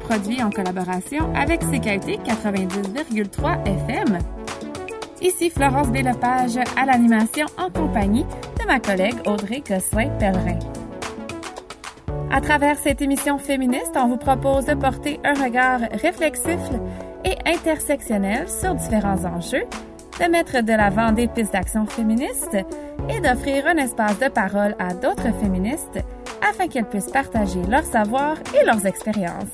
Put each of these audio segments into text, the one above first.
Produit en collaboration avec CKUT 90,3 FM. Ici Florence Bélepage à l'animation en compagnie de ma collègue Audrey Gosselin-Pellerin. À travers cette émission féministe, on vous propose de porter un regard réflexif et intersectionnel sur différents enjeux, de mettre de l'avant des pistes d'action féministes et d'offrir un espace de parole à d'autres féministes afin qu'elles puissent partager leur savoir et leurs expériences.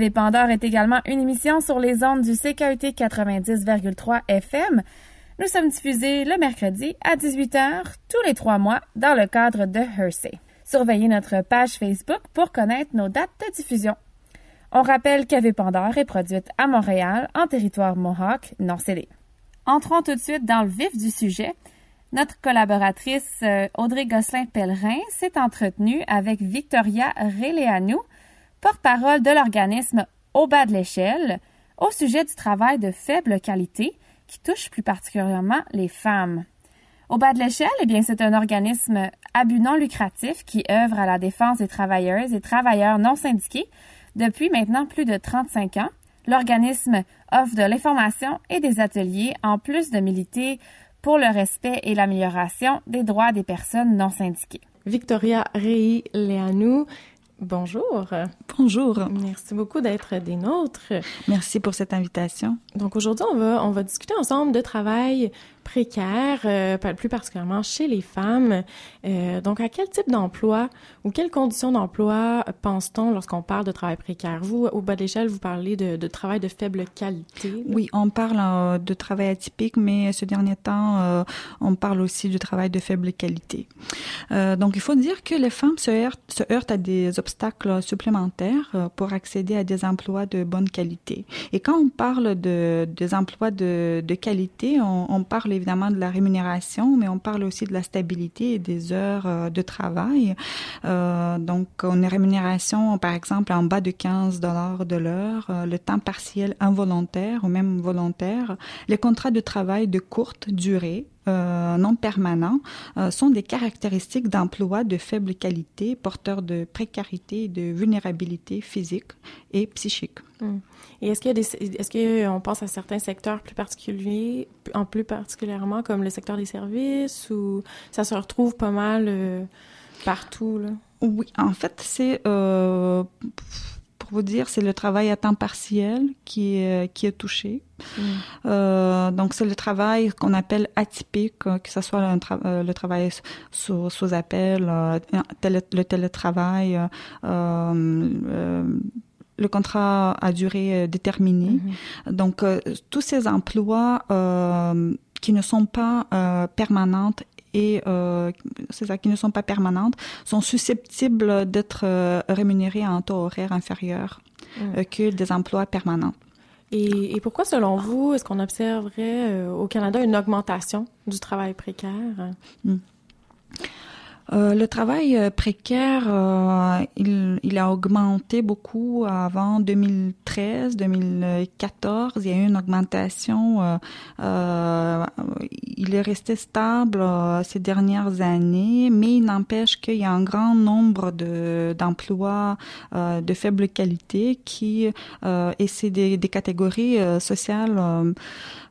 Eve Pandore est également une émission sur les ondes du CKUT 90,3 FM. Nous sommes diffusés le mercredi à 18h tous les trois mois dans le cadre de Hersey. Surveillez notre page Facebook pour connaître nos dates de diffusion. On rappelle qu'Ave Pandore est produite à Montréal en territoire Mohawk non scellé. Entrons tout de suite dans le vif du sujet. Notre collaboratrice euh, Audrey Gosselin-Pellerin s'est entretenue avec Victoria Releanou, porte-parole de l'organisme Au bas de l'échelle, au sujet du travail de faible qualité qui touche plus particulièrement les femmes. Au bas de l'échelle, eh bien, c'est un organisme à but non lucratif qui œuvre à la défense des travailleuses et travailleurs non syndiqués depuis maintenant plus de 35 ans. L'organisme offre de l'information et des ateliers en plus de militer pour le respect et l'amélioration des droits des personnes non syndiquées. Victoria Rei Leanou, Bonjour. Bonjour. Merci beaucoup d'être des nôtres. Merci pour cette invitation. Donc aujourd'hui, on va, on va discuter ensemble de travail précaires, euh, plus particulièrement chez les femmes. Euh, donc, à quel type d'emploi ou quelles conditions d'emploi pense-t-on lorsqu'on parle de travail précaire? Vous, au bas de l'échelle, vous parlez de, travail de faible qualité. Oui, on parle euh, de travail atypique, mais ce dernier temps, euh, on parle aussi du travail de faible qualité. Donc, il faut dire que les femmes se heurtent, à des obstacles supplémentaires pour accéder à des emplois de bonne qualité. Et quand on parle de, des emplois de, de qualité, on, on parle évidemment de la rémunération, mais on parle aussi de la stabilité et des heures euh, de travail. Euh, donc, une rémunération, par exemple, en bas de 15 dollars de l'heure, euh, le temps partiel involontaire ou même volontaire, les contrats de travail de courte durée, euh, non permanents euh, sont des caractéristiques d'emploi de faible qualité, porteurs de précarité et de vulnérabilité physique et psychique. Mm. Et est-ce qu'il est-ce qu'on pense à certains secteurs plus particuliers, en plus particulièrement comme le secteur des services, ou ça se retrouve pas mal euh, partout là? Oui, en fait, c'est pour vous dire, c'est le travail à temps partiel qui est, qui est touché. Mm. Euh, donc, c'est le travail qu'on appelle atypique, que ce soit tra le travail sous, sous appel, télé le télétravail, euh, le contrat à durée déterminée. Mm -hmm. Donc, euh, tous ces emplois euh, qui ne sont pas euh, permanentes et euh, ça qui ne sont pas permanentes sont susceptibles d'être euh, rémunérés à un taux horaire inférieur mmh. que des emplois permanents. Et, et pourquoi, selon vous, est-ce qu'on observerait au Canada une augmentation du travail précaire? Mmh. Euh, le travail euh, précaire, euh, il, a augmenté beaucoup avant 2013, 2014. Il y a eu une augmentation. Il est resté stable ces dernières années, mais il n'empêche qu'il y a un grand nombre de d'emplois de faible qualité qui et c'est des, catégories sociales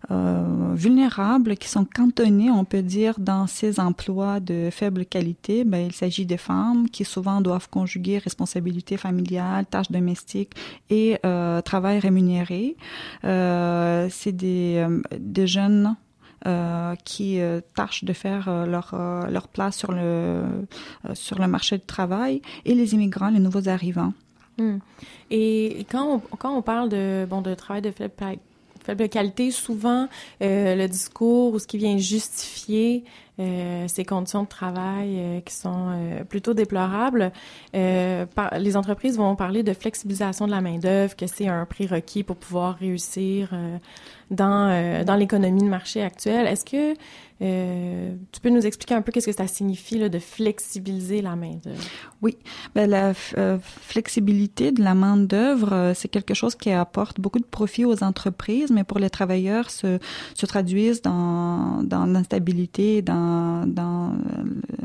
vulnérables qui sont cantonnées, on peut dire, dans ces emplois de faible qualité ben, il s'agit des femmes qui souvent doivent conjuguer responsabilité familiale, tâches domestiques et euh, travail rémunéré. Euh, c'est des, euh, jeunes qui tâchent de faire leur, leur place sur le, sur le marché du travail et les immigrants, les nouveaux arrivants. Hum. Et quand on, quand on parle de, bon, de travail de faible qualité, souvent le discours ou ce qui vient justifier euh, ces conditions de travail euh, qui sont euh, plutôt déplorables. Les entreprises vont parler de flexibilisation de la main d'œuvre, que c'est un prérequis pour pouvoir réussir dans dans l'économie de marché actuelle. Est-ce que tu peux nous expliquer un peu qu'est-ce que ça signifie de flexibiliser la main d'œuvre Oui, ben, la flexibilité de la main d'œuvre, euh, c'est quelque chose qui apporte beaucoup de profit aux entreprises, mais pour les travailleurs se, se traduisent dans, dans l'instabilité, dans, dans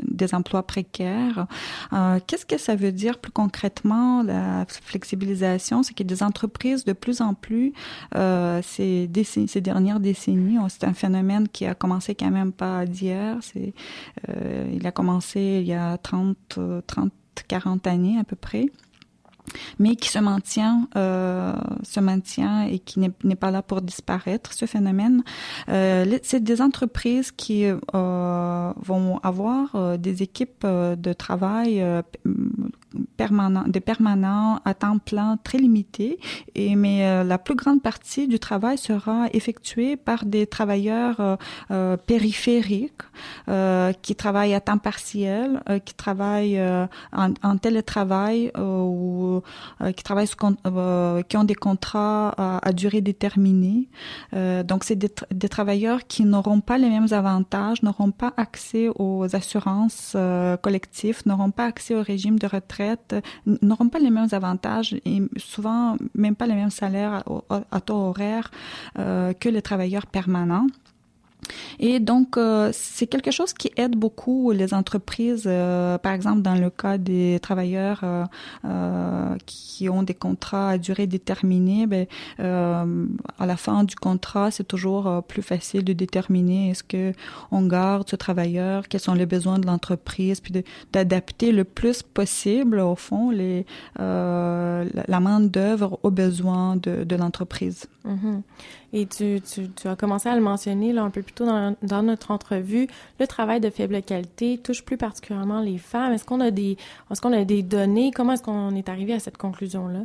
des emplois précaires. qu'est-ce que ça veut dire plus concrètement la flexibilisation? C'est que des entreprises de plus en plus ces, ces dernières décennies, c'est un phénomène qui a commencé quand même pas d'hier. Euh, il a commencé il y a 30, 30, 40 années à peu près mais qui se maintient, euh, se maintient et qui n'est pas là pour disparaître, ce phénomène. Euh, c'est des entreprises qui euh, vont avoir des équipes de travail permanent, de permanents à temps plein très limité, et mais la plus grande partie du travail sera effectuée par des travailleurs périphériques qui travaillent à temps partiel, qui travaillent en, en télétravail ou euh, qui travaillent euh, qui ont des contrats à, durée déterminée. Euh, donc, c'est des, des, travailleurs qui n'auront pas les mêmes avantages, n'auront pas accès aux assurances collectives, n'auront pas accès au régime de retraite, n'auront pas les mêmes avantages et souvent même pas les mêmes salaires à, à taux horaire que les travailleurs permanents. Et donc, euh, c'est quelque chose qui aide beaucoup les entreprises, euh, par exemple dans le cas des travailleurs euh, qui ont des contrats à durée déterminée, ben, à la fin du contrat, c'est toujours plus facile de déterminer est-ce que on garde ce travailleur, quels sont les besoins de l'entreprise, puis d'adapter le plus possible, au fond, la main d'œuvre aux besoins de, de l'entreprise. Mm-hmm. Et tu, as commencé à le mentionner là, un peu plus tôt dans, notre entrevue, le travail de faible qualité touche plus particulièrement les femmes. Est-ce qu'on a des est-ce a des données? Comment est-ce qu'on est arrivé à cette conclusion là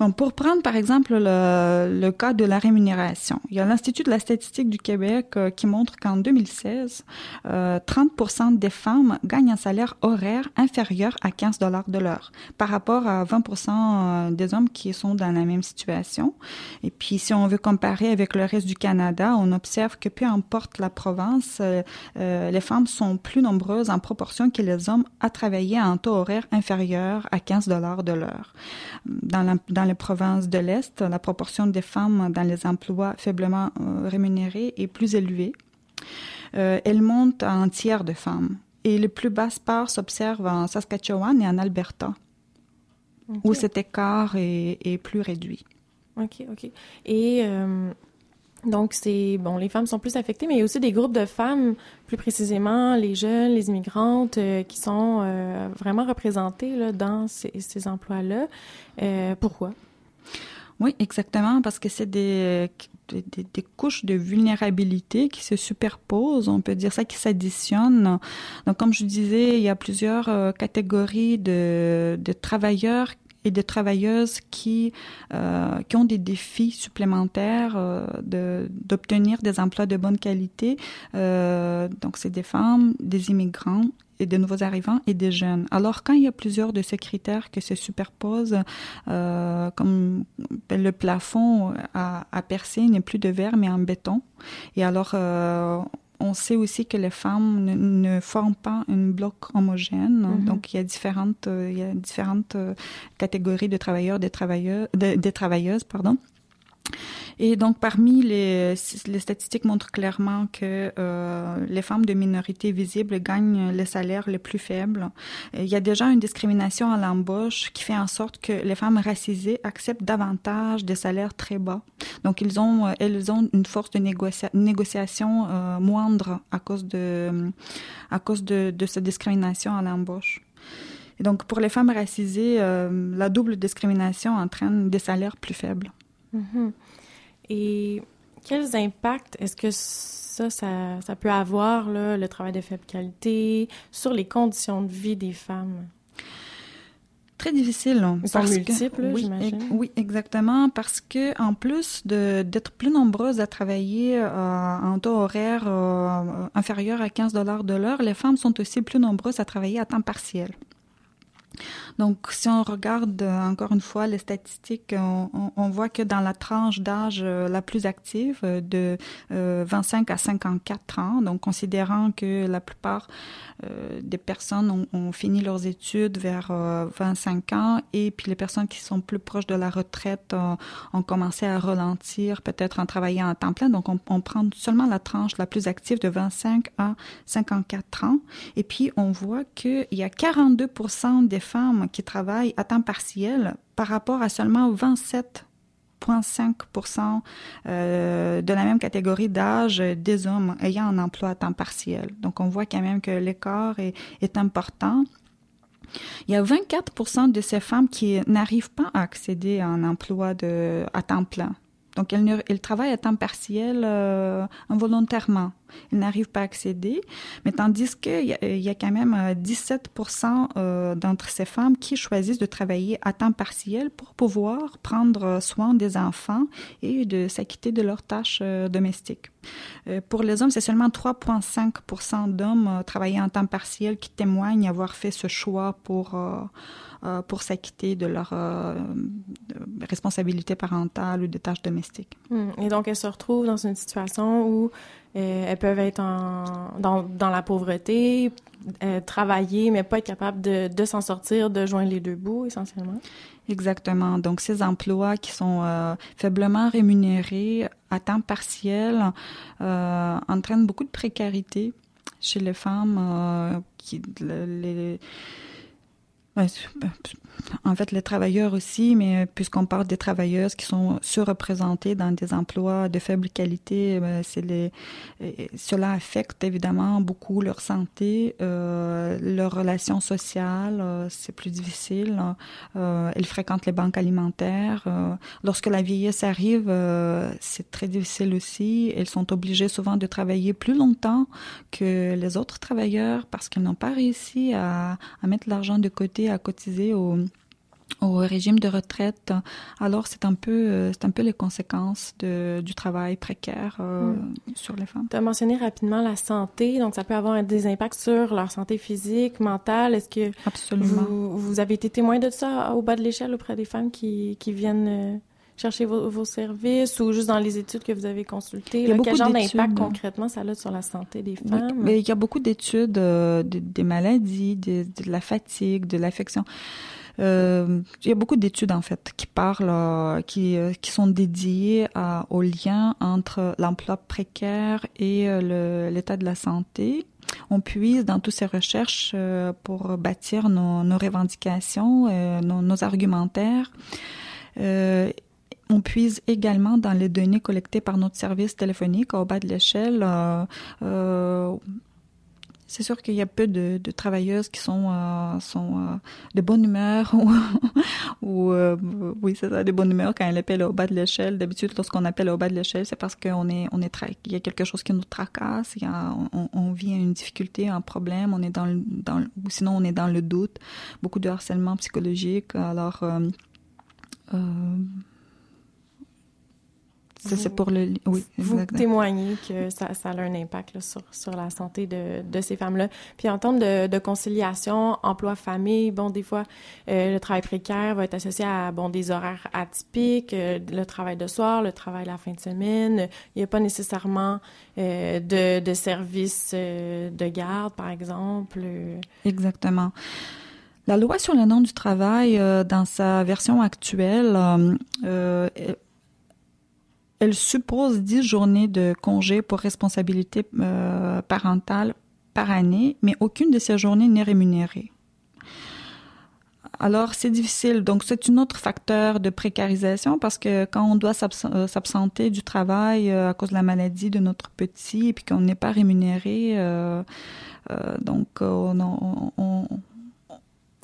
Bon, pour prendre par exemple le, le cas de la rémunération, il y a l'Institut de la statistique du Québec euh, qui montre qu'en 2016, euh, 30% des femmes gagnent un salaire horaire inférieur à 15 dollars de l'heure, par rapport à 20% euh, des hommes qui sont dans la même situation. Et puis si on veut comparer avec le reste du Canada, on observe que peu importe la province, euh, euh, les femmes sont plus nombreuses en proportion que les hommes à travailler à un taux horaire inférieur à 15 dollars de l'heure. Dans, dans les provinces de l'Est, la proportion des femmes dans les emplois faiblement euh, rémunérés est plus élevée. elle monte à un tiers de femmes. Et les plus basses parts s'observent en Saskatchewan et en Alberta, où cet écart est, est plus réduit. OK, OK. Et euh, donc, c'est bon, les femmes sont plus affectées, mais il y a aussi des groupes de femmes, plus précisément les jeunes, les immigrantes, euh, qui sont euh, vraiment représentées là, dans ces, emplois-là. pourquoi? Oui, exactement, parce que c'est des, couches de vulnérabilité qui se superposent, on peut dire ça, qui s'additionnent. Donc, comme je disais, il y a plusieurs catégories de travailleurs et de travailleuses qui, euh, qui ont des défis supplémentaires euh, d'obtenir des emplois de bonne qualité. Euh, donc, c'est des femmes, des immigrants et des nouveaux arrivants et des jeunes. Alors, quand il y a plusieurs de ces critères qui se superposent, euh, comme le plafond à, percer n'est plus de verre mais en béton, et alors on sait aussi que les femmes ne, forment pas un bloc homogène. Mm-hmm. Donc, il y a différentes, euh, il y a différentes euh, catégories de travailleurs, des travailleurs, des travailleuses, pardon. Et donc, parmi les, les statistiques montrent clairement que euh, les femmes de minorité visible gagnent les salaires les plus faibles. Il y a déjà une discrimination à l'embauche qui fait en sorte que les femmes racisées acceptent davantage des salaires très bas. Donc, elles ont une force de négociation euh, moindre à cause de, à cause de cette discrimination à l'embauche. Et donc, pour les femmes racisées, euh, la double discrimination entraîne des salaires plus faibles. Mm-hmm. Et quels impacts est-ce que ça, ça, ça, peut avoir, là, le travail de faible qualité, sur les conditions de vie des femmes? très difficile. Ils sont multiples, oui, oui, exactement, parce que en plus de d'être plus nombreuses à travailler euh, en taux horaire euh, inférieur à 15 dollars de l'heure, les femmes sont aussi plus nombreuses à travailler à temps partiel. Donc, si on regarde euh, encore une fois les statistiques, on, voit que dans la tranche d'âge euh, la plus active, euh, de 25 à 54 ans, donc considérant que la plupart des personnes ont, fini leurs études vers 25 ans, et puis les personnes qui sont plus proches de la retraite ont, commencé à ralentir, peut-être en travaillant à temps plein. Donc, on, on prend seulement la tranche la plus active de 25 à 54 ans, et puis on voit qu'il y a 42% des femmes qui travaillent à temps partiel par rapport à seulement 27,5 euh, de la même catégorie d'âge des hommes ayant un emploi à temps partiel. Donc, on voit quand même que l'écart est, important. Il y a 24% de ces femmes qui n'arrivent pas à accéder à un emploi de, à temps plein. Donc, elles travaillent à temps partiel euh, involontairement ils n'arrivent pas à accéder. Mais tandis qu'il y, y a quand même 17% euh, euh, d'entre ces femmes qui choisissent de travailler à temps partiel pour pouvoir prendre soin des enfants et de s'acquitter de leurs tâches euh, domestiques. Pour les hommes, c'est seulement 3,5 d'hommes travaillant en temps partiel qui témoignent avoir fait ce choix pour pour s'acquitter de leurs responsabilités parentales ou des tâches domestiques. Hmm. Et donc, elles se retrouvent dans une situation où euh, elles peuvent être dans, dans la pauvreté, euh, travailler, mais pas être capable de, de s'en sortir, de joindre les deux bouts, essentiellement? Exactement. Donc, ces emplois qui sont euh, faiblement rémunérés à temps partiel euh, entraînent beaucoup de précarité chez les femmes euh, qui les, en fait, les travailleurs aussi, mais puisqu'on parle des travailleuses qui sont surreprésentées dans des emplois de faible qualité, ben, les, cela affecte évidemment beaucoup leur santé, euh, leurs relations sociales, euh, c'est plus difficile. Euh, elles fréquentent les banques alimentaires. Euh, lorsque la vieillesse arrive, euh, c'est très difficile aussi. Elles sont obligées souvent de travailler plus longtemps que les autres travailleurs parce qu'elles n'ont pas réussi à mettre l'argent de côté à cotiser au, au régime de retraite. Alors, c'est un peu, euh, c'est un peu les conséquences de, du travail précaire euh, hmm. sur les femmes. Tu as mentionné rapidement la santé, donc ça peut avoir des impacts sur leur santé physique, mentale. Est-ce que Absolument. Vous, vous, avez été témoin de ça au bas de l'échelle auprès des femmes qui, qui viennent euh, chercher vos, vos, services ou juste dans les études que vous avez consultées? quel genre d'impact concrètement ça a sur la santé des femmes? mais il y a beaucoup d'études euh, des maladies, de, de, la fatigue, de l'affection. Euh, il y a beaucoup d'études en fait qui parlent, euh, qui, qui sont dédiées à, au lien entre l'emploi précaire et l'état de la santé. On puise dans toutes ces recherches pour bâtir nos, nos revendications, nos, nos, argumentaires. Euh, on puise également dans les données collectées par notre service téléphonique au bas de l'échelle. Euh, euh, c'est sûr qu'il y a peu de, travailleuses qui sont, euh, sont de bonne humeur ou, ou oui, c'est ça, de bonne humeur quand elles appellent au bas de l'échelle. D'habitude, lorsqu'on appelle au bas de l'échelle, c'est parce qu'on est, on est il y a quelque chose qui nous tracasse, on, vit une difficulté, un problème, on est dans, le, ou sinon on est dans le doute, beaucoup de harcèlement psychologique. Alors, c'est pour le. Oui, vous témoignez que ça, ça, a un impact là, sur, sur la santé de, de ces femmes-là. Puis en termes de, de conciliation, emploi-famille, bon, des fois, euh, le travail précaire va être associé à bon des horaires atypiques, euh, le travail de soir, le travail la fin de semaine. Il n'y a pas nécessairement euh, de, de service de garde, par exemple. Exactement. La loi sur le nom du travail, euh, dans sa version actuelle, euh, elle suppose 10 journées de congé pour responsabilité euh, parentale par année, mais aucune de ces journées n'est rémunérée. Alors, c'est difficile. Donc, c'est un autre facteur de précarisation parce que quand on doit euh, s'absenter du travail euh, à cause de la maladie de notre petit et puis qu'on n'est pas rémunéré, donc on, on,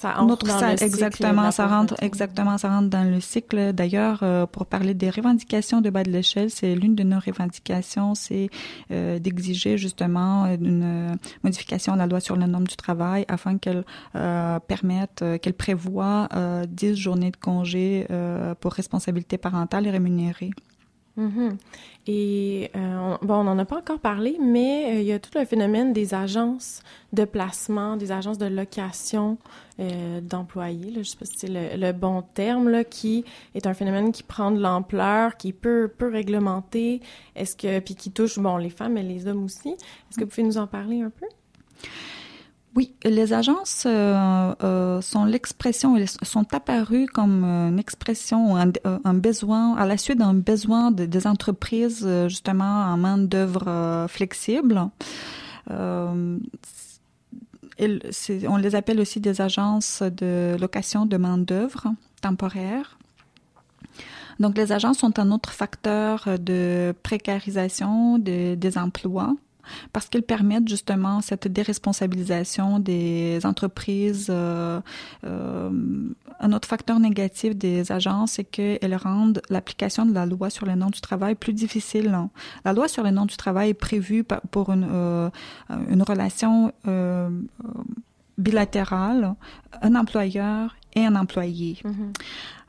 ça entre dans le exactement, ça rentre exactement, ça rentre dans le cycle. D'ailleurs, euh, pour parler des revendications de bas de l'échelle, c'est l'une de nos revendications, c'est euh, d'exiger justement une modification de la loi sur le nombre du travail afin qu'elle euh, permette, qu'elle prévoit 10 journées de congé pour responsabilité parentale et rémunérée. Mm-hmm. Et euh, bon, on n'en a pas encore parlé, mais euh, il y a tout le phénomène des agences de placement, des agences de location euh, d'employés. Je ne sais pas si c'est le, bon terme, là, qui est un phénomène qui prend de l'ampleur, qui est peu, réglementé, est-ce que puis qui touche bon les femmes et les hommes aussi. Est-ce que vous pouvez nous en parler un peu? Oui, les agences euh, euh, sont l'expression, sont apparues comme une expression, un, un besoin, à la suite d'un besoin de, des entreprises justement en main d'œuvre flexible. Euh, on les appelle aussi des agences de location de main d'œuvre temporaire. Donc les agences sont un autre facteur de précarisation des emplois parce qu'ils permettent justement cette déresponsabilisation des entreprises. Euh, euh, un autre facteur négatif des agences, c'est qu'elles rendent l'application de la loi sur les noms du travail plus difficile. La loi sur les noms du travail est prévue pour une, euh, relation bilatérale, un employeur et un employé. Mm-hmm.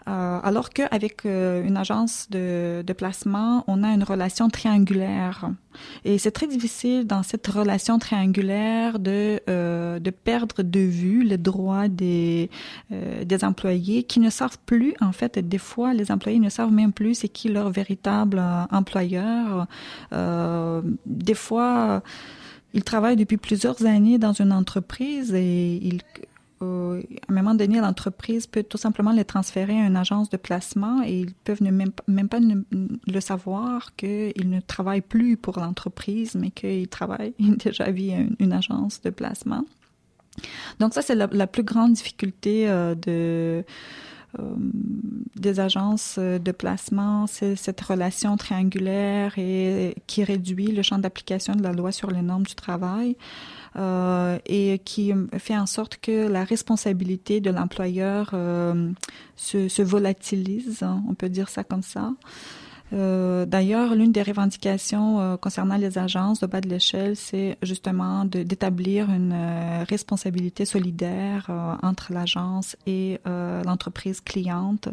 Euh, alors qu'avec euh, une agence de, de, placement, on a une relation triangulaire. Et c'est très difficile dans cette relation triangulaire de, euh, de perdre de vue les droits des, euh, des employés qui ne savent plus, en fait, des fois, les employés ne savent même plus c'est qui leur véritable euh, employeur. des fois, ils travaillent depuis plusieurs années dans une entreprise et ils à un moment donné, l'entreprise peut tout simplement les transférer à une agence de placement et ils peuvent ne même, pas le savoir qu'ils ne travaillent plus pour l'entreprise, mais qu'ils travaillent déjà via une, agence de placement. Donc ça, c'est la, plus grande difficulté euh, de des agences de placement, c'est cette relation triangulaire et qui réduit le champ d'application de la loi sur les normes du travail. Euh, et qui fait en sorte que la responsabilité de l'employeur euh, se, se, volatilise, hein, on peut dire ça comme ça. Euh, D'ailleurs, l'une des revendications euh, concernant les agences de bas de l'échelle, c'est justement d'établir une euh, responsabilité solidaire entre l'agence et l'entreprise cliente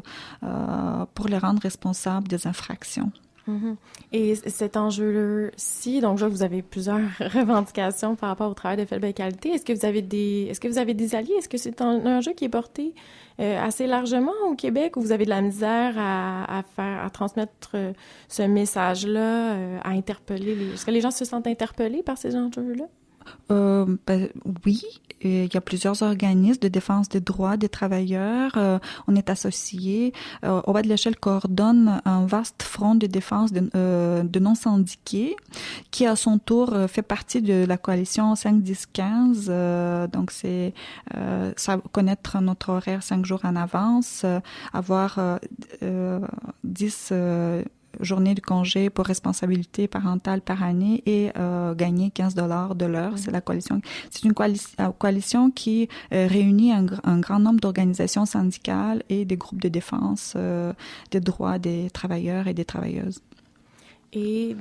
pour les rendre responsables des infractions. Mhm. Et cet enjeu-ci, donc là, vous avez plusieurs revendications par rapport au travail de faible qualité. Est-ce que vous avez des, est-ce que vous avez des alliés? Est-ce que c'est un, enjeu qui est porté euh, assez largement au Québec ou vous avez de la misère à, à faire, à transmettre euh, ce message-là, euh, à interpeller les, est-ce que les gens se sentent interpellés par ces enjeux-là? Euh, ben, oui, il y a plusieurs organismes de défense des droits des travailleurs. Euh, on est associé. Euh, au bas de l'échelle coordonne un vaste front de défense de, euh, non-syndiqués qui, à son tour, fait partie de la coalition 5-10-15. donc, c'est connaître notre horaire cinq jours en avance, avoir 10 journée de congé pour responsabilité parentale par année et euh, gagner 15 dollars de l'heure. C'est la coalition. C'est une coalition, coalition qui euh, réunit un, un, grand nombre d'organisations syndicales et des groupes de défense euh, des droits des travailleurs et des travailleuses. Et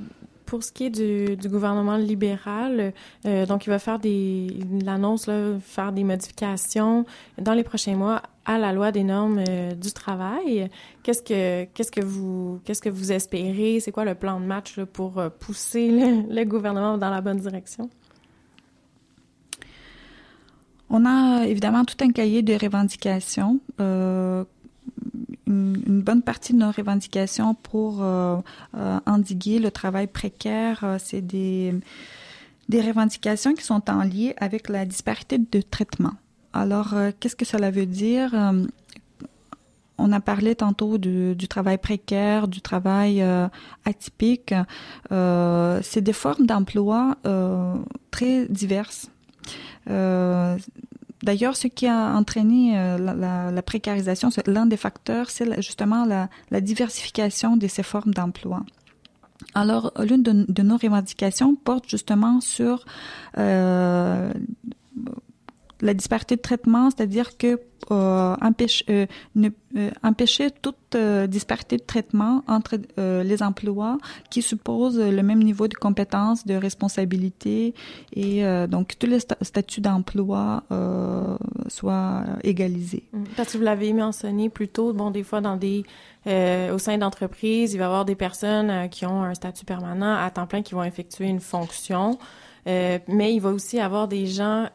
pour ce qui est du, du gouvernement libéral, euh, donc il va faire des, l'annonce faire des modifications dans les prochains mois à la loi des normes euh, du travail. Qu'est-ce que qu'est-ce que vous qu'est-ce que vous espérez? C'est quoi le plan de match pour euh, pousser le, gouvernement dans la bonne direction? On a évidemment tout un cahier de revendications. Euh, une, bonne partie de nos revendications pour endiguer le travail précaire, c'est des, des revendications qui sont en lien avec la disparité de traitement. Alors, qu'est-ce que cela veut dire? on a parlé tantôt du, travail précaire, du travail atypique. c'est des formes d'emploi très diverses. D'ailleurs, ce qui a entraîné euh, la, précarisation, l'un des facteurs, c'est justement la, diversification de ces formes d'emploi. Alors, l'une de, nos revendications porte justement sur euh, la disparité de traitement, c'est-à-dire que euh, empêche, euh, ne, euh, empêcher toute disparité de traitement entre les emplois qui supposent le même niveau de compétences, de responsabilité et donc tous les statuts d'emploi soient égalisés. Mmh. Parce que vous l'avez mentionné plus tôt, bon, des fois dans des au sein d'entreprises, il va y avoir des personnes qui ont un statut permanent à temps plein qui vont effectuer une fonction. Euh, mais il va aussi avoir des gens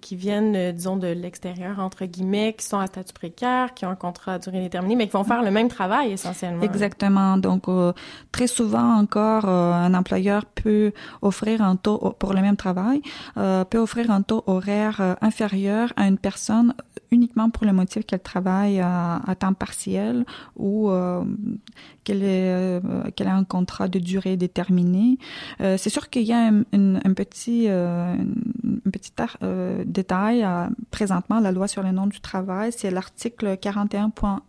qui viennent, euh, disons, de l'extérieur, entre guillemets, qui sont à statut précaire, qui ont un contrat à durée déterminée, mais qui vont faire le même travail essentiellement. Exactement. Donc, euh, très souvent encore, un employeur peut offrir un taux, pour le même travail, peut offrir un taux horaire inférieur à une personne uniquement pour le motif qu'elle travaille à, temps partiel ou qu'elle qu'elle a un contrat de durée déterminée. C'est sûr qu'il y a un, petit euh, un petit euh, détail. présentement, la loi sur le nom du travail, c'est l'article 41.1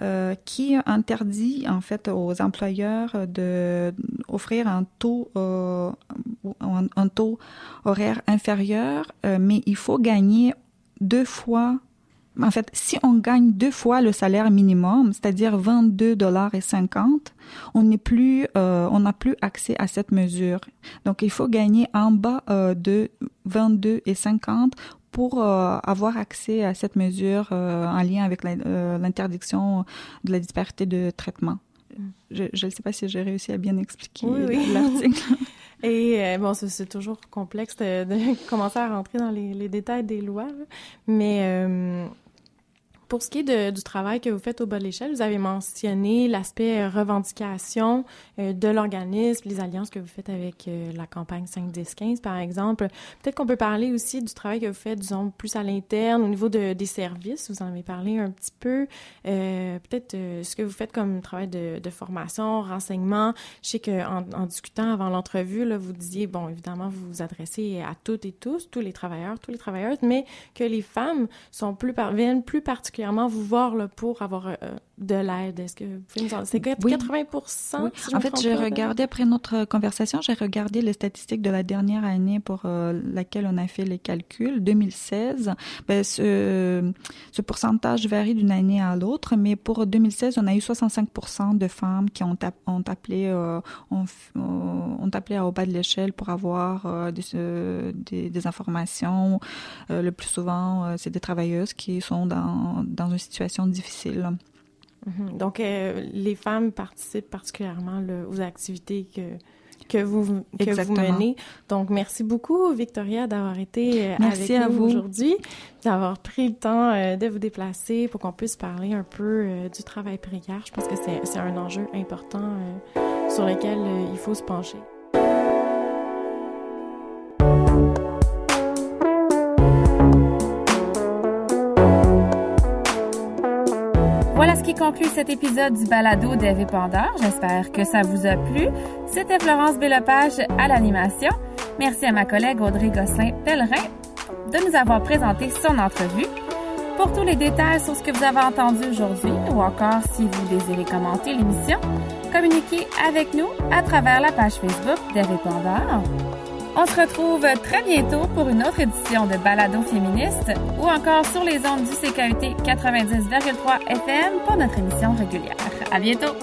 euh, qui interdit en fait aux employeurs de offrir un taux un, taux horaire inférieur, mais il faut gagner deux fois en fait, si on gagne deux fois le salaire minimum, c'est-à-dire 22 dollars et 50, on n'est plus, euh, on n'a plus accès à cette mesure. Donc, il faut gagner en bas euh, de 22 et 50 pour euh, avoir accès à cette mesure en lien avec l'interdiction de la disparité de traitement. Mm. Je ne sais pas si j'ai réussi à bien expliquer l'article. Et bon, c'est toujours complexe de, commencer à rentrer dans les, détails des lois, mais pour ce qui est du travail que vous faites au bas de l'échelle, vous avez mentionné l'aspect euh, revendication euh, de l'organisme, les alliances que vous faites avec euh, la campagne 5-10-15, par exemple. Peut-être qu'on peut parler aussi du travail que vous faites, disons, plus à l'interne, au niveau de, des services. Vous en avez parlé un petit peu. Peut-être ce que vous faites comme travail de, formation, renseignement. Je sais qu'en en discutant avant l'entrevue, vous disiez, bon, évidemment, vous vous adressez à toutes et tous, tous les travailleurs, tous les travailleuses, mais que les femmes sont plus, viennent plus particulièrement vous voir là, pour avoir euh, de l'aide. Est-ce que vous pouvez nous en... C'est 80 En fait, j'ai regardé, après notre conversation, j'ai regardé les statistiques de la dernière année pour euh, laquelle on a fait les calculs, 2016. Ben, ce, ce pourcentage varie d'une année à l'autre, mais pour 2016, on a eu 65 de femmes qui ont, ont appelé, euh, ont, ont, appelé au bas de l'échelle pour avoir des, des, des, informations. le plus souvent, c'est des travailleuses qui sont dans dans une situation difficile. Mhm. Donc, euh, les femmes participent particulièrement aux activités que, que, vous, que vous menez. Donc, merci beaucoup, Victoria, d'avoir été euh, merci avec à nous aujourd'hui, d'avoir pris le temps euh, de vous déplacer pour qu'on puisse parler un peu du travail précaire. Je pense que c'est un enjeu important sur lequel il faut se pencher. Conclut cet épisode du balado des Pandore. J'espère que ça vous a plu. C'était Florence Bélopage à l'animation. Merci à ma collègue Audrey Gosselin-Pellerin de nous avoir présenté son entrevue. Pour tous les détails sur ce que vous avez entendu aujourd'hui ou encore si vous désirez commenter l'émission, communiquez avec nous à travers la page Facebook des Pandore. On se retrouve très bientôt pour une autre édition de Balado féministe ou encore sur les ondes du CKUT 90,3 FM pour notre émission régulière. À bientôt!